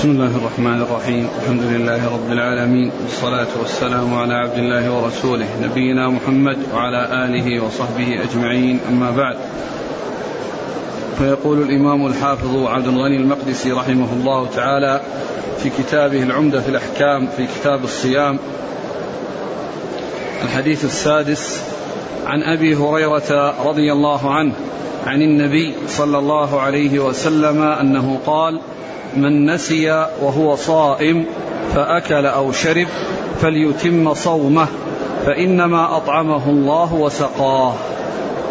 بسم الله الرحمن الرحيم. الحمد لله رب العالمين. والصلاة والسلام على عبد الله ورسوله نبينا محمد وعلى آله وصحبه أجمعين. أما بعد فيقول الإمام الحافظ عبد الغني المقدسي رحمه الله تعالى في كتابه العمدة في الأحكام في كتاب الصيام الحديث السادس عن أبي هريرة رضي الله عنه عن النبي صلى الله عليه وسلم أنه قال من نسي وهو صائم فأكل أو شرب فليتم صومه فإنما أطعمه الله وسقاه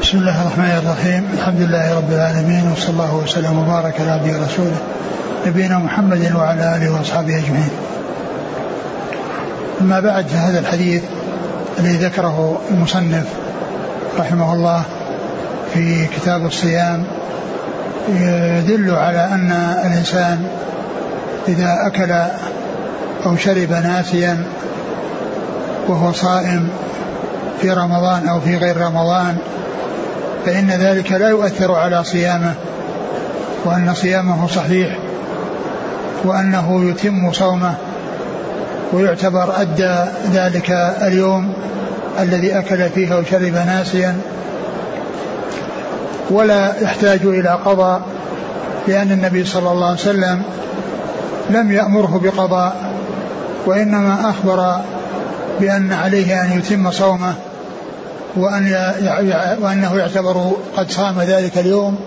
بسم الله الرحمن الرحيم الحمد لله رب العالمين وصلى الله وسلم وبارك على عبده ورسوله نبينا محمد وعلى آله وأصحابه أجمعين. أما بعد فهذا الحديث الذي ذكره المصنف رحمه الله في كتاب الصيام يدل على أن الإنسان إذا أكل أو شرب ناسيا وهو صائم في رمضان أو في غير رمضان فإن ذلك لا يؤثر على صيامه وأن صيامه صحيح وأنه يتم صومه ويعتبر أدى ذلك اليوم الذي أكل فيه أو شرب ناسيا. ولا يحتاج إلى قضاء لأن النبي صلى الله عليه وسلم لم يأمره بقضاء وإنما أخبر بأن عليه أن يتم صومه وأن وأنه يعتبر قد صام ذلك اليوم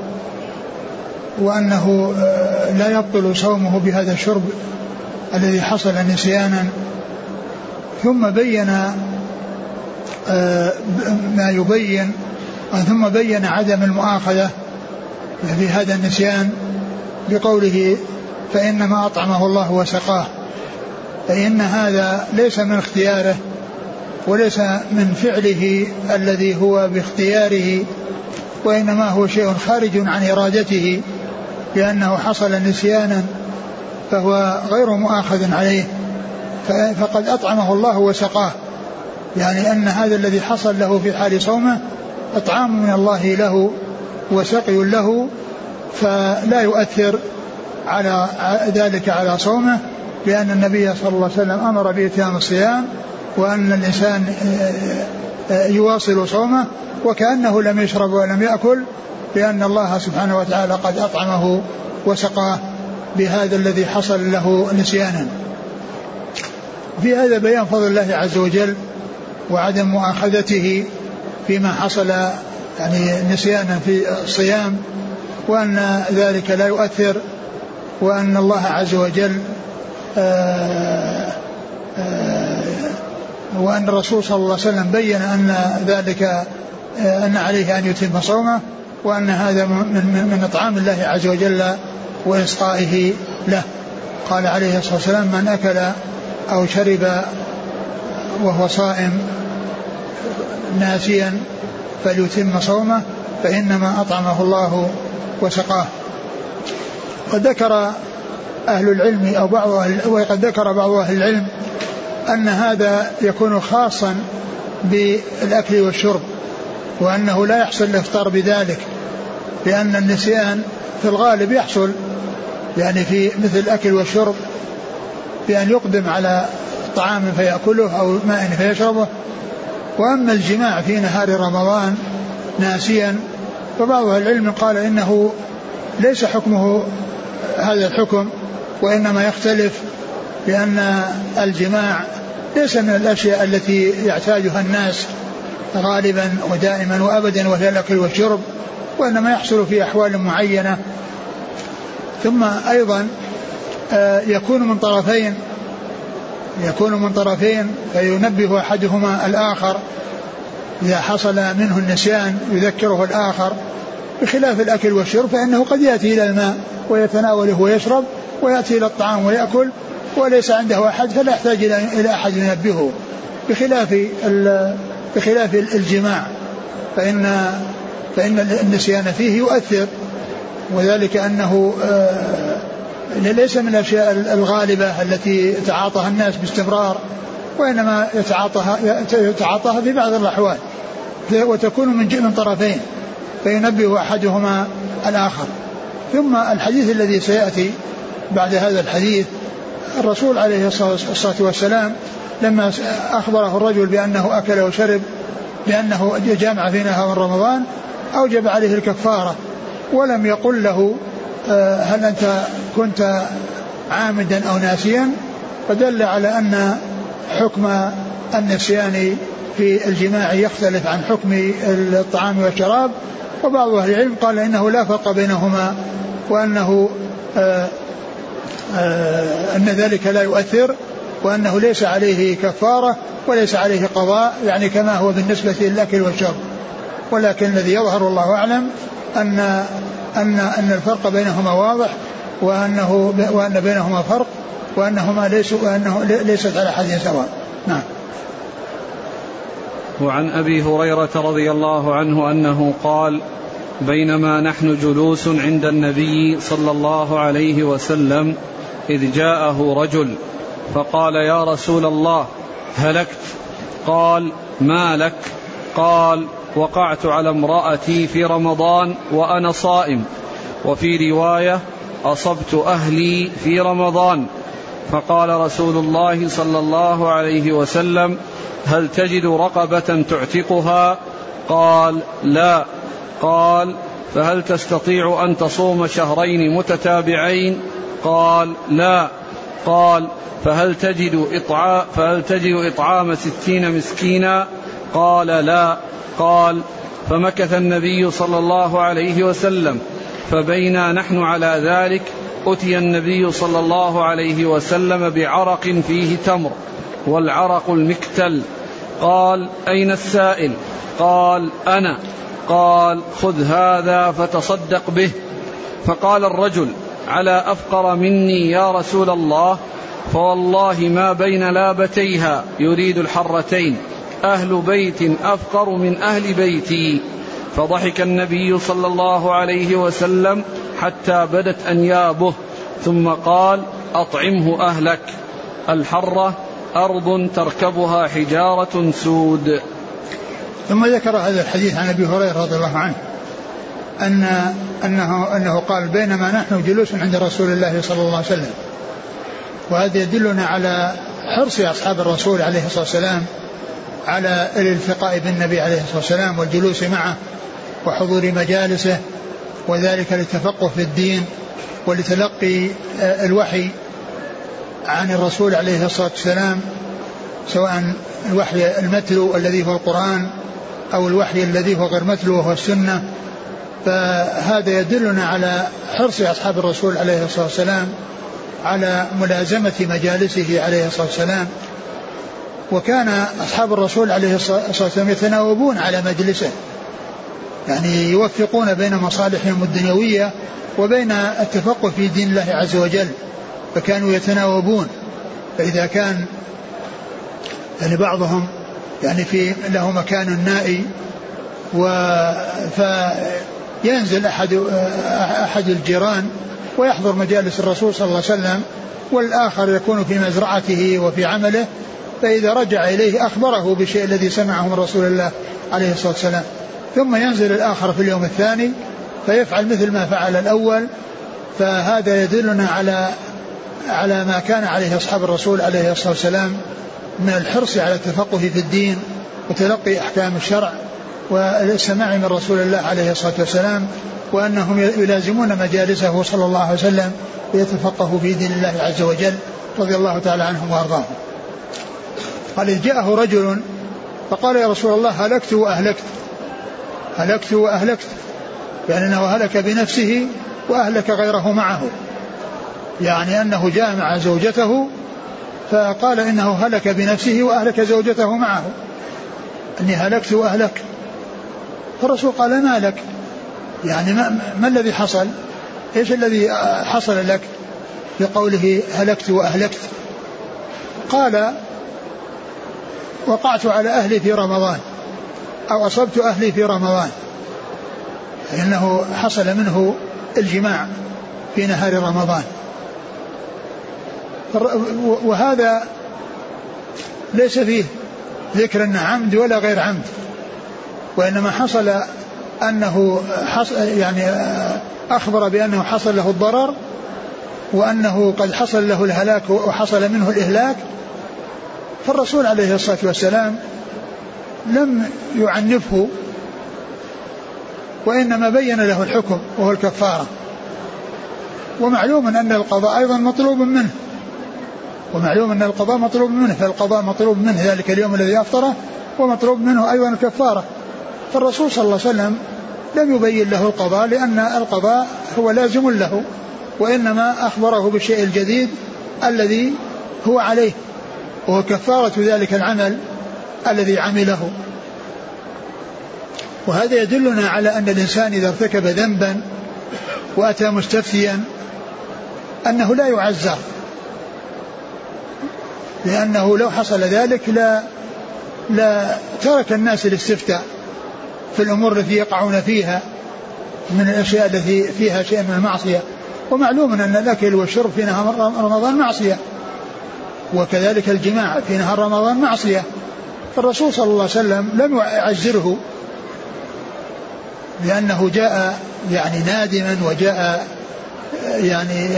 وأنه آه، لا يبطل صومه بهذا الشرب الذي حصل نسيانا. ثم بين آه، ما يبين ثم بين عدم المؤاخذة في هذا النسيان بقوله فإنما أطعمه الله وسقاه. فإن هذا ليس من اختياره وليس من فعله الذي هو باختياره وإنما هو شيء خارج عن إرادته لأنه حصل نسيانا فهو غير مؤاخذ عليه. فقد أطعمه الله وسقاه. يعني أن هذا الذي حصل له في حال صومه إطعام من الله له وسقي له فلا يؤثر على ذلك على صومه لأن النبي صلى الله عليه وسلم أمر بإتيان الصيام وأن الإنسان يواصل صومه وكأنه لم يشرب ولم يأكل لأن الله سبحانه وتعالى قد أطعمه وسقاه بهذا الذي حصل له نسيانا. في هذا بيان فضل الله عز وجل وعدم مؤاخذته فيما حصل يعني نسيانا في الصيام وأن ذلك لا يؤثر وأن الله عز وجل آه، آآ وأن الرسول صلى الله عليه وسلم بين أن ذلك آه، أن عليه أن يتم صومه وأن هذا من, من, من إطعام الله عز وجل وإسقائه له. قال عليه الصلاة والسلام من أكل أو شرب وهو صائم ناسيا فليتم صومه فإنما أطعمه الله وسقاه. قد ذكر أهل العلم أو بعض أهل وقد ذكر بعض أهل العلم أن هذا يكون خاصا بالأكل والشرب وأنه لا يحصل الإفطار بذلك لأن النسيان في الغالب يحصل يعني في مثل الأكل والشرب بأن يقدم على طعام فيأكله أو ماء فيشربه وأما الجماع في نهار رمضان ناسيا فبعض أهل العلم قال إنه ليس حكمه هذا الحكم وإنما يختلف لأن الجماع ليس من الأشياء التي يحتاجها الناس غالبا ودائما وأبدا وهي الأكل والشرب وإنما يحصل في أحوال معينة. ثم أيضا آه، يكون من طرفين يكون من طرفين فينبه أحدهما الآخر إذا حصل منه النسيان يذكره الآخر. بخلاف الأكل والشرب فإنه قد يأتي إلى الماء ويتناوله ويشرب ويأتي إلى الطعام ويأكل وليس عنده أحد فلا يحتاج إلى أحد ينبهه. بخلاف بخلاف الجماع فإن فإن النسيان فيه يؤثر وذلك أنه آه، ليس من الأشياء الغالبة التي يتعاطاها الناس باستمرار وإنما يتعاطاها يتعاطاها في بعض الأحوال وتكون من من طرفين فينبه أحدهما الآخر. ثم الحديث الذي سيأتي بعد هذا الحديث الرسول عليه الصلاة والسلام لما أخبره الرجل بأنه أكل وشرب بأنه جامع في نهار رمضان أوجب عليه الكفارة ولم يقل له هل أنت كنت عامدا أو ناسيا؟ فدل على أن حكم النسيان في الجماع يختلف عن حكم الطعام والشراب. وبعض أهل العلم قال إنه لا فرق بينهما وأنه آآ آه، آآ آه، أن ذلك لا يؤثر وأنه ليس عليه كفارة وليس عليه قضاء يعني كما هو بالنسبة للأكل والشرب. ولكن الذي يظهر الله أعلم أن أن أن الفرق بينهما واضح وأنه وأن بينهما فرق وأنهما ليسوا وأنه ليست على حد سواء. نعم. وعن أبي هريرة رضي الله عنه أنه قال بينما نحن جلوس عند النبي صلى الله عليه وسلم إذ جاءه رجل فقال يا رسول الله هلكت؟ قال ما لك؟ قال وقعت على امرأتي في رمضان وأنا صائم. وفي رواية أصبت أهلي في رمضان. فقال رسول الله صلى الله عليه وسلم هل تجد رقبة تعتقها؟ قال لا. قال فهل تستطيع أن تصوم شهرين متتابعين؟ قال لا. قال فهل تجد إطعام فهل تجد إطعام ستين مسكينا؟ قال لا. قال فمكث النبي صلى الله عليه وسلم فبينا نحن على ذلك أتي النبي صلى الله عليه وسلم بعرق فيه تمر والعرق المكتل. قال أين السائل؟ قال أنا. قال خذ هذا فتصدق به. فقال الرجل على أفقر مني يا رسول الله فوالله ما بين لابتيها يريد الحرتين. أهل بيت أفقر من أهل بيتي. فضحك النبي صلى الله عليه وسلم حتى بدت أنيابه ثم قال أطعمه أهلك. الحرة أرض تركبها حجارة سود. ثم ذكر هذا الحديث عن أبي هريرة رضي الله عنه أن أنه أنه قال بينما نحن جلوس عند رسول الله صلى الله عليه وسلم. وهذا يدلنا على حرص أصحاب الرسول عليه الصلاة والسلام على الالتقاء بالنبي عليه الصلاة والسلام والجلوس معه وحضور مجالسه وذلك للتفقه في الدين ولتلقي آه، الوحي عن الرسول عليه الصلاة والسلام سواء الوحي المتلو الذي هو القرآن أو الوحي الذي هو غير متلو وهو السنة. فهذا يدلنا على حرص أصحاب الرسول عليه الصلاة والسلام على ملازمة مجالسه عليه الصلاة والسلام. وكان أصحاب الرسول عليه الصلاة والسلام يتناوبون على مجلسه. يعني يوفقون بين مصالحهم الدنيوية وبين التفقه في دين الله عز وجل. فكانوا يتناوبون. فإذا كان يعني بعضهم يعني في له مكان نائي و فينزل أحد أحد الجيران ويحضر مجالس الرسول صلى الله عليه وسلم والآخر يكون في مزرعته وفي عمله فإذا رجع إليه أخبره بالشيء الذي سمعه من رسول الله عليه الصلاة والسلام. ثم ينزل الآخر في اليوم الثاني فيفعل مثل ما فعل الأول. فهذا يدلنا على على ما كان عليه أصحاب الرسول عليه الصلاة والسلام من الحرص على التفقه في الدين وتلقي أحكام الشرع والسماع من رسول الله عليه الصلاة والسلام وأنهم يلازمون مجالسه صلى الله عليه وسلم ليتفقهوا في دين الله عز وجل رضي الله تعالى عنهم وأرضاهم. قال إذ جاءه رجل فقال يا رسول الله هلكت وأهلكت. هلكت وأهلكت. يعني أنه هلك بنفسه وأهلك غيره معه. يعني أنه جاء مع زوجته فقال إنه هلك بنفسه وأهلك زوجته معه. أني هلكت وأهلك. فالرسول قال ما لك؟ يعني ما, ما الذي حصل؟ إيش الذي حصل لك؟ بقوله هلكت وأهلكت. قال وقعت على أهلي في رمضان أو أصبت أهلي في رمضان. فإنه حصل منه الجماع في نهار رمضان. وهذا ليس فيه ذكر ان عمد ولا غير عمد وإنما حصل أنه حص يعني أخبر بأنه حصل له الضرر وأنه قد حصل له الهلاك وحصل منه الإهلاك فالرسول عليه الصلاة والسلام لم يعنفه وإنما بين له الحكم وهو الكفارة. ومعلوم أن القضاء أيضا مطلوب منه ومعلوم أن القضاء مطلوب منه فالقضاء مطلوب منه ذلك اليوم الذي أفطره ومطلوب منه أيضا الكفارة. فالرسول صلى الله عليه وسلم لم يبين له القضاء لأن القضاء هو لازم له وإنما أخبره بالشيء الجديد الذي هو عليه. وهو كفارة ذلك العمل الذي عمله. وهذا يدلنا على أن الإنسان إذا ارتكب ذنبا وأتى مستفتيا أنه لا يعزر. لأنه لو حصل ذلك لا لا ترك الناس الاستفتاء في الأمور التي يقعون فيها من الأشياء التي فيها شيء من المعصية. ومعلوم أن الأكل والشرب في نهار رمضان معصية. وكذلك الجماع في نهار رمضان معصية. فالرسول صلى الله عليه وسلم لم يعزره لأنه جاء يعني نادما وجاء يعني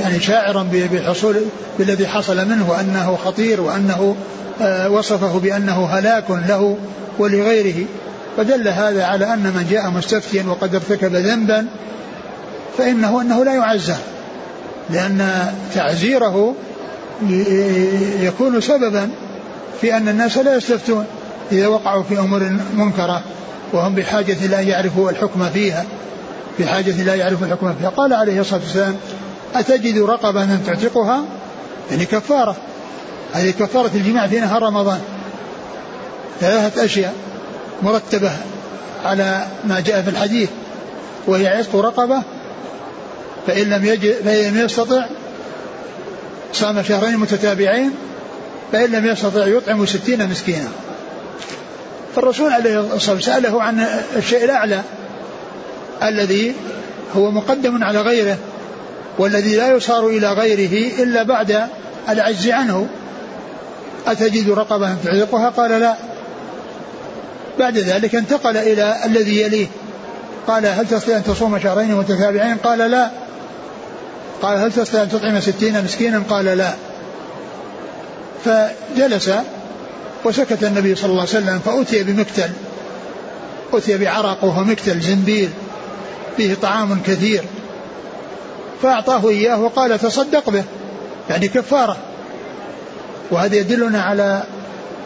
يعني شاعرا بحصول بالذي حصل منه وأنه خطير وأنه وصفه بأنه هلاك له ولغيره. فدل هذا على أن من جاء مستفتيا وقد ارتكب ذنبا فإنه أنه لا يعزر لأن تعزيره يكون سببا في أن الناس لا يستفتون إذا وقعوا في أمور منكرة وهم بحاجة أن يعرفوا الحكم فيها بحاجة أن يعرفوا الحكم فيها. قال عليه الصلاة والسلام أتجد رقبة من تعتقها؟ يعني كفارة هذه كفارة الجماع في نهار رمضان. ثلاثة أشياء مرتبة على ما جاء في الحديث وهي عتق رقبة فإن لم يجد فإن لم يستطع صام شهرين متتابعين فإن لم يستطع يطعم ستين مسكينا. فالرسول عليه الصلاة والسلام سأله عن الشيء الأعلى الذي هو مقدم على غيره والذي لا يصار إلى غيره إلا بعد العجز عنه. أتجد رقبة تعلقها قال لا. بعد ذلك انتقل إلى الذي يليه. قال هل تستطيع أن تصوم شهرين متتابعين؟ قال لا. قال هل تستطيع أن تطعم ستين مسكينا؟ قال لا. فجلس وسكت النبي صلى الله عليه وسلم فأتي بمكتل. أتي بعرق وهو مكتل زنبيل فيه طعام كثير. فأعطاه إياه وقال تصدق به. يعني كفارة. وهذا يدلنا على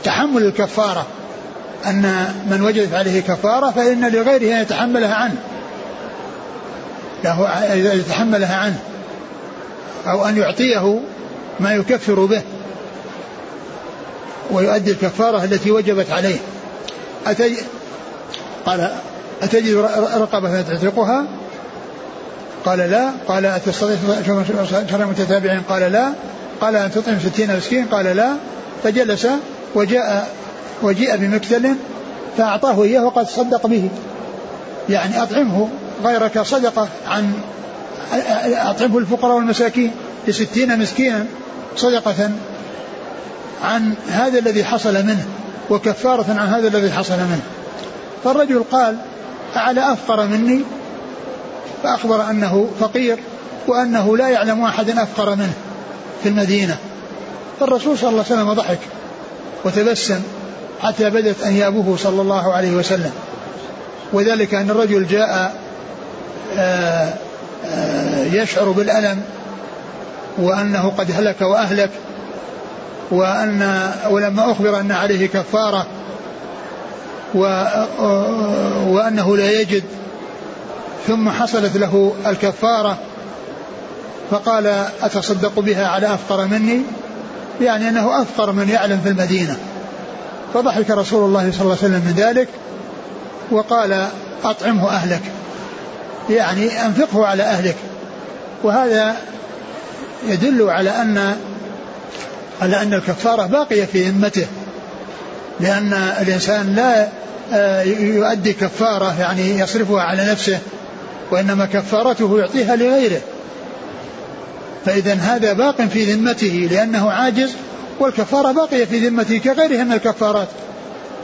تحمل الكفارة. أن من وجدت عليه كفارة فإن لغيره أن يتحملها عنه. له يتحملها عنه. أو أن يعطيه ما يكفر به ويؤدي الكفارة التي وجبت عليه. أتج... قال أتجد رقبة تعتقها قال لا. قال أتستطيع شهر متتابعين؟ قال لا. قال أن تطعم ستين مسكين؟ قال لا. فجلس وجاء وجيء بمكتل فأعطاه إياه وقد صدق به. يعني أطعمه غيرك صدقة عن أطعمه الفقراء والمساكين لستين مسكينا صدقة عن هذا الذي حصل منه وكفارة عن هذا الذي حصل منه. فالرجل قال أعلى أفقر مني؟ فأخبر أنه فقير وأنه لا يعلم أحد أفقر منه في المدينة. فالرسول صلى الله عليه وسلم ضحك وتبسم حتى بدت أنيابه صلى الله عليه وسلم. وذلك أن الرجل جاء آه، يشعر بالألم وأنه قد هلك وأهلك وأن ولما أخبر أن عليه كفارة وأنه لا يجد ثم حصلت له الكفارة فقال أتصدق بها على أفقر مني؟ يعني أنه أفقر من يعلم في المدينة. فضحك رسول الله صلى الله عليه وسلم من ذلك وقال أطعمه أهلك. يعني أنفقه على أهلك. وهذا يدل على أن على أن الكفارة باقية في ذمته لأن الإنسان لا آه، يؤدي كفارة يعني يصرفها على نفسه وإنما كفارته يعطيها لغيره. فإذا هذا باق في ذمته لأنه عاجز والكفارة باقية في ذمته كغيرها من الكفارات.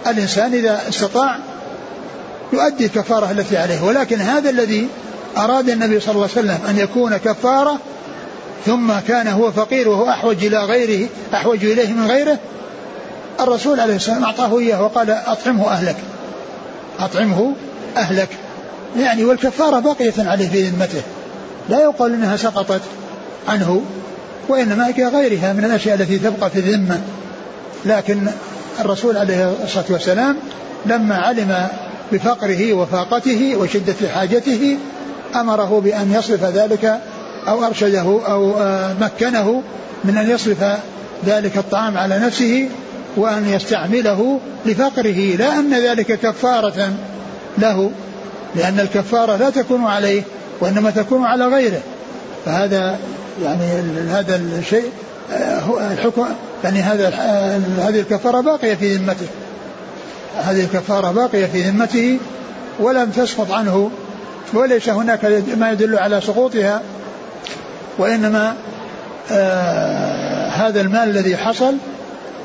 الإنسان إذا استطاع يؤدي الكفارة التي عليه ولكن هذا الذي أراد النبي صلى الله عليه وسلم أن يكون كفارة ثم كان هو فقير وهو أحوج إلى غيره أحوج إليه من غيره الرسول عليه السلام أعطاه إياه وقال أطعمه أهلك. أطعمه أهلك. يعني والكفارة باقية عليه في ذمته. لا يقال أنها سقطت عنه وإنما كغيرها من الأشياء التي تبقى في الذمة. لكن الرسول عليه الصلاة والسلام لما علم بفقره وفاقته وشدة حاجته أمره بأن يصرف ذلك أو أرشده أو آه، مكنه من أن يصرف ذلك الطعام على نفسه وأن يستعمله لفقره. لا أن ذلك كفارة له لأن الكفارة لا تكون عليه وإنما تكون على غيره. فهذا يعني هذا الشيء آه، هو الحكم يعني هذا آه، هذه الكفارة باقية في ذمته. هذه الكفارة باقية في ذمته ولم تسقط عنه وليس هناك ما يدل على سقوطها وإنما آه هذا المال الذي حصل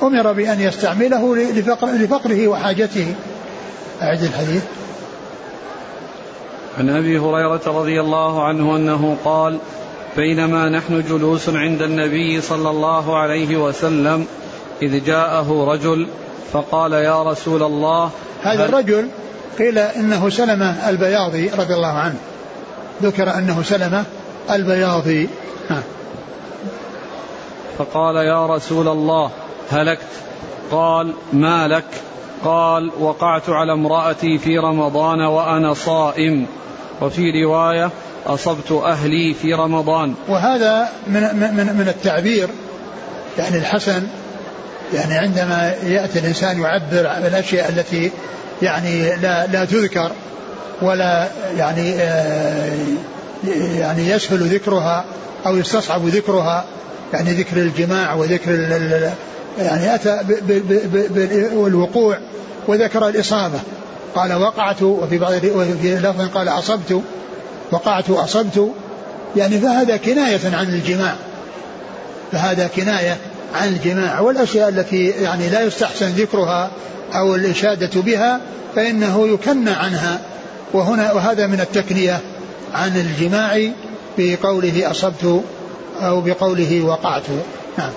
أمر بأن يستعمله لفقر لفقره وحاجته. أعد الحديث. عن أبي هريرة رضي الله عنه أنه قال بينما نحن جلوس عند النبي صلى الله عليه وسلم إذ جاءه رجل فقال يا رسول الله هذا الرجل قيل إنه سلمة البياضي رضي الله عنه. ذكر أنه سلمة البياضي. ها. فقال يا رسول الله هلكت. قال ما لك؟ قال وقعت على امرأتي في رمضان وأنا صائم. وفي رواية أصبت أهلي في رمضان. وهذا من, من, من التعبير يعني الحسن يعني عندما يأتي الإنسان يعبر عن الأشياء التي يعني لا, لا تذكر ولا يعني آه يعني يسهل ذكرها أو يستصعب ذكرها. يعني ذكر الجماع وذكر يعني أتى بالوقوع وذكر الإصابة. قال وقعت وفي بعض وفي لفظ قال أصبت وقعت أصبت يعني فهذا كناية عن الجماع. فهذا كناية عن الجماع والأشياء التي يعني لا يستحسن ذكرها أو الإشادة بها فإنه يكنى عنها. وهنا وهذا من التكنية عن الجماع بقوله أصبت أو بقوله وقعت. نعم.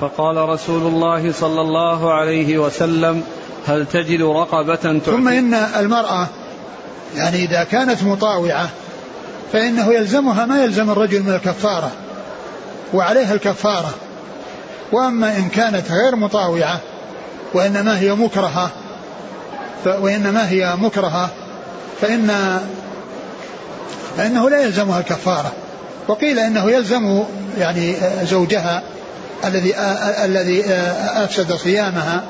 فقال رسول الله صلى الله عليه وسلم هل تجد رقبة تعتق ثم إن المرأة يعني إذا كانت مطاوعة فإنه يلزمها ما يلزم الرجل من الكفارة. وعليها الكفارة. وأما إن كانت غير مطاوعة وإنما هي مكرهة وإنما هي مكرهة فإن فإنه لا يلزمها الكفارة. وقيل إنه يلزم يعني زوجها الذي الذي أفسد صيامها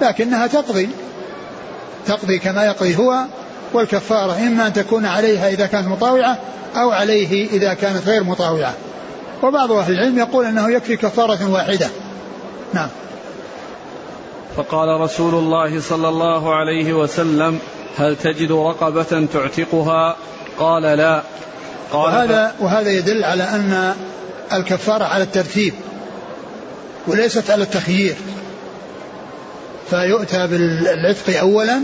لكنها تقضي تقضي كما يقضي هو والكفارة إما أن تكون عليها إذا كانت مطاوعة أو عليه إذا كانت غير مطاوعة. وبعض أهل العلم يقول أنه يكفي كفارة واحدة. نعم. فقال رسول الله صلى الله عليه وسلم هل تجد رقبة تعتقها؟ قال لا. قال وهذا, وهذا يدل على أن الكفارة على الترتيب وليست على التخيير. فيؤتى بالعتق أولا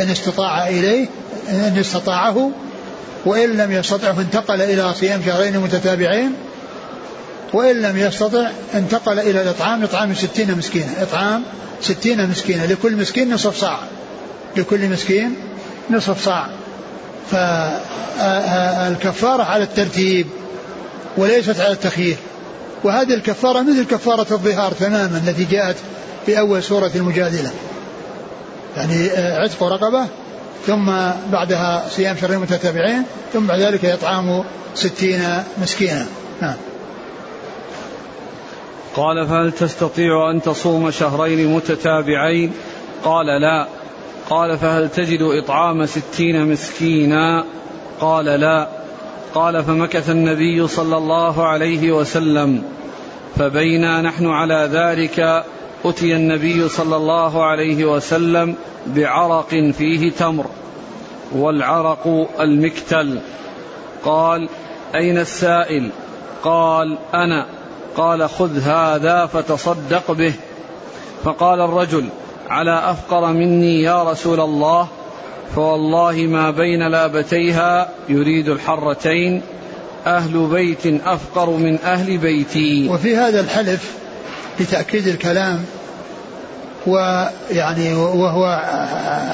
إن استطاع إليه إن استطاعه وإن لم يستطع فانتقل إلى صيام شهرين متتابعين وإن لم يستطع انتقل إلى الإطعام إطعام ستين مسكينة. إطعام ستين مسكينة. لكل مسكين نصف صاع لكل مسكين نصف صاع فالكفارة على الترتيب وليست على التخيير. وهذه الكفارة مثل كفارة الظهار تماما التي جاءت في أول سورة المجادلة. يعني عتق رقبة ثم بعدها صيام شهرين متتابعين ثم بعد ذلك إطعام ستين مسكينا نعم. قال فهل تستطيع أن تصوم شهرين متتابعين؟ قال لا. قال فهل تجد إطعام ستين مسكينا؟ قال لا. قال فمكث النبي صلى الله عليه وسلم. فبينا نحن على ذلك أتي النبي صلى الله عليه وسلم بعرق فيه تمر. والعرق المكتل. قال أين السائل؟ قال أنا. قال خذ هذا فتصدق به. فقال الرجل على أفقر مني يا رسول الله فوالله ما بين لابتيها يريد الحرتين أهل بيت أفقر من أهل بيتي. وفي هذا الحلف لتأكيد الكلام ويعني وهو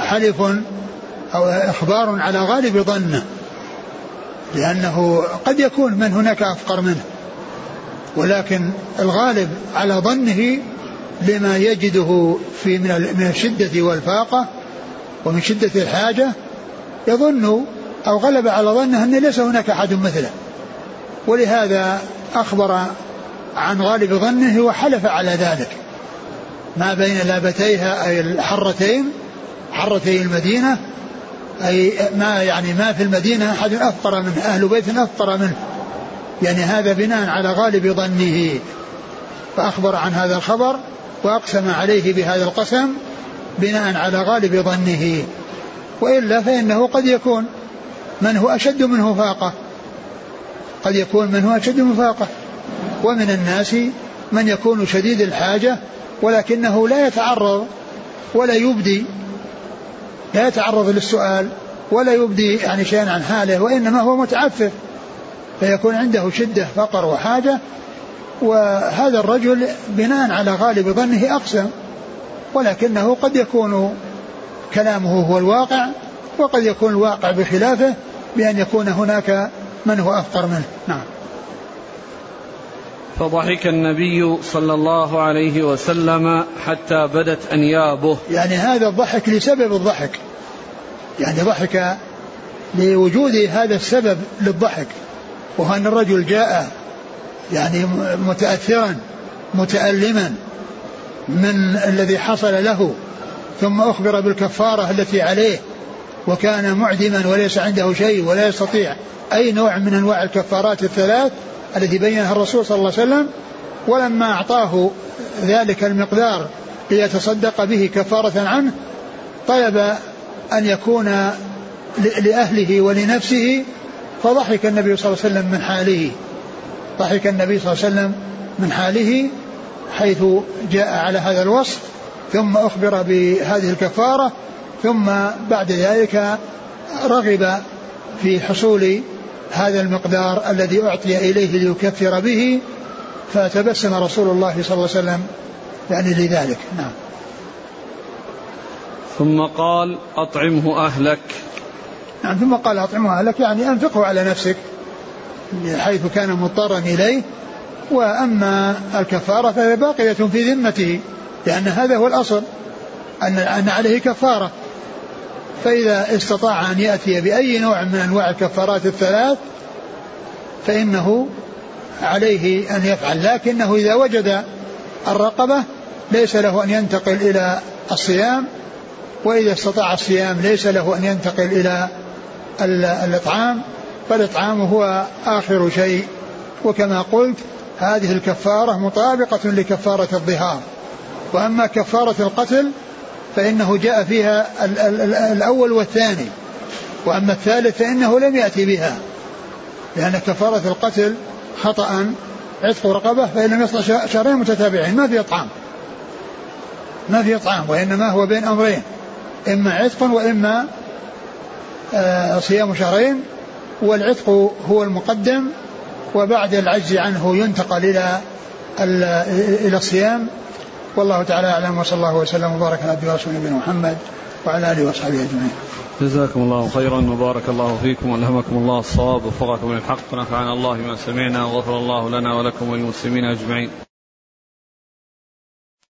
حلف أو إخبار على غالب ظنه لأنه قد يكون من هناك أفقر منه. ولكن الغالب على ظنه لما يجده في من الشدة والفاقة ومن شدة الحاجة يظن أو غلب على ظنه أن ليس هناك أحد مثله. ولهذا أخبر عن غالب ظنه وحلف على ذلك. ما بين لابتيها أي الحرتين حرتي المدينة أي ما يعني ما في المدينة أحد أفقر منه أهل بيت أفقر منه. يعني هذا بناء على غالب ظنه. فأخبر عن هذا الخبر وأقسم عليه بهذا القسم بناء على غالب ظنه. وإلا فإنه قد يكون من هو أشد منه فاقة. قد يكون من هو أشد منه فاقة. ومن الناس من يكون شديد الحاجة ولكنه لا يتعرض ولا يبدي. لا يتعرض للسؤال ولا يبدي يعني شيئا عن حاله وإنما هو متعفف. فيكون عنده شدة فقر وحاجة. وهذا الرجل بناء على غالب ظنه أقسم ولكنه قد يكون كلامه هو الواقع وقد يكون الواقع بخلافه بأن يكون هناك من هو أفقر منه. نعم. فضحك النبي صلى الله عليه وسلم حتى بدت أنيابه. يعني هذا الضحك لسبب الضحك. يعني ضحك لوجود هذا السبب للضحك. وهو أن الرجل جاء يعني متأثرا متألما من الذي حصل له ثم أخبر بالكفارة التي عليه وكان معدما وليس عنده شيء ولا يستطيع أي نوع من أنواع الكفارات الثلاث التي بينها الرسول صلى الله عليه وسلم ولما أعطاه ذلك المقدار ليتصدق به كفارة عنه طلب أن يكون لأهله ولنفسه فضحك النبي صلى الله عليه وسلم من حاله. ضحك النبي صلى الله عليه وسلم من حاله حيث جاء على هذا الوصف ثم أخبر بهذه الكفارة ثم بعد ذلك رغب في حصول هذا المقدار الذي أعطي إليه ليكفر به فتبسم رسول الله صلى الله عليه وسلم يعني لذلك. نعم. ثم قال أطعمه أهلك. نعم ثم قال أطعمه أهلك يعني أنفقه على نفسك حيث كان مضطرا إليه. وأما الكفارة فهي باقية في ذمته لأن هذا هو الأصل أن أن عليه كفارة. فإذا استطاع أن يأتي بأي نوع من أنواع الكفارات الثلاث فإنه عليه أن يفعل. لكنه إذا وجد الرقبة ليس له أن ينتقل إلى الصيام وإذا استطاع الصيام ليس له أن ينتقل إلى الإطعام فالإطعام هو آخر شيء. وكما قلت هذه الكفارة مطابقة لكفارة الظهار. وأما كفارة القتل فإنه جاء فيها الأول والثاني. وأما الثالث فإنه لم يأتي بها. لأن كفارة القتل خطأ عتق رقبة فإن لم يصل شهرين متتابعين. ما في إطعام. ما في إطعام وإنما هو بين أمرين. إما عتق وإما صيام شهرين والعتق هو المقدم وبعد العجز عنه ينتقل إلى إلى الصيام والله تعالى أعلم وصلى الله وسلم وبارك على عبده ورسوله نبينا محمد وعلى آله وأصحابه أجمعين. جزاكم الله خيرا وبارك الله فيكم وألهمكم الله الصواب ووفقكم للحق ونفعنا الله بما سمعنا وغفر الله لنا ولكم وللمسلمين أجمعين.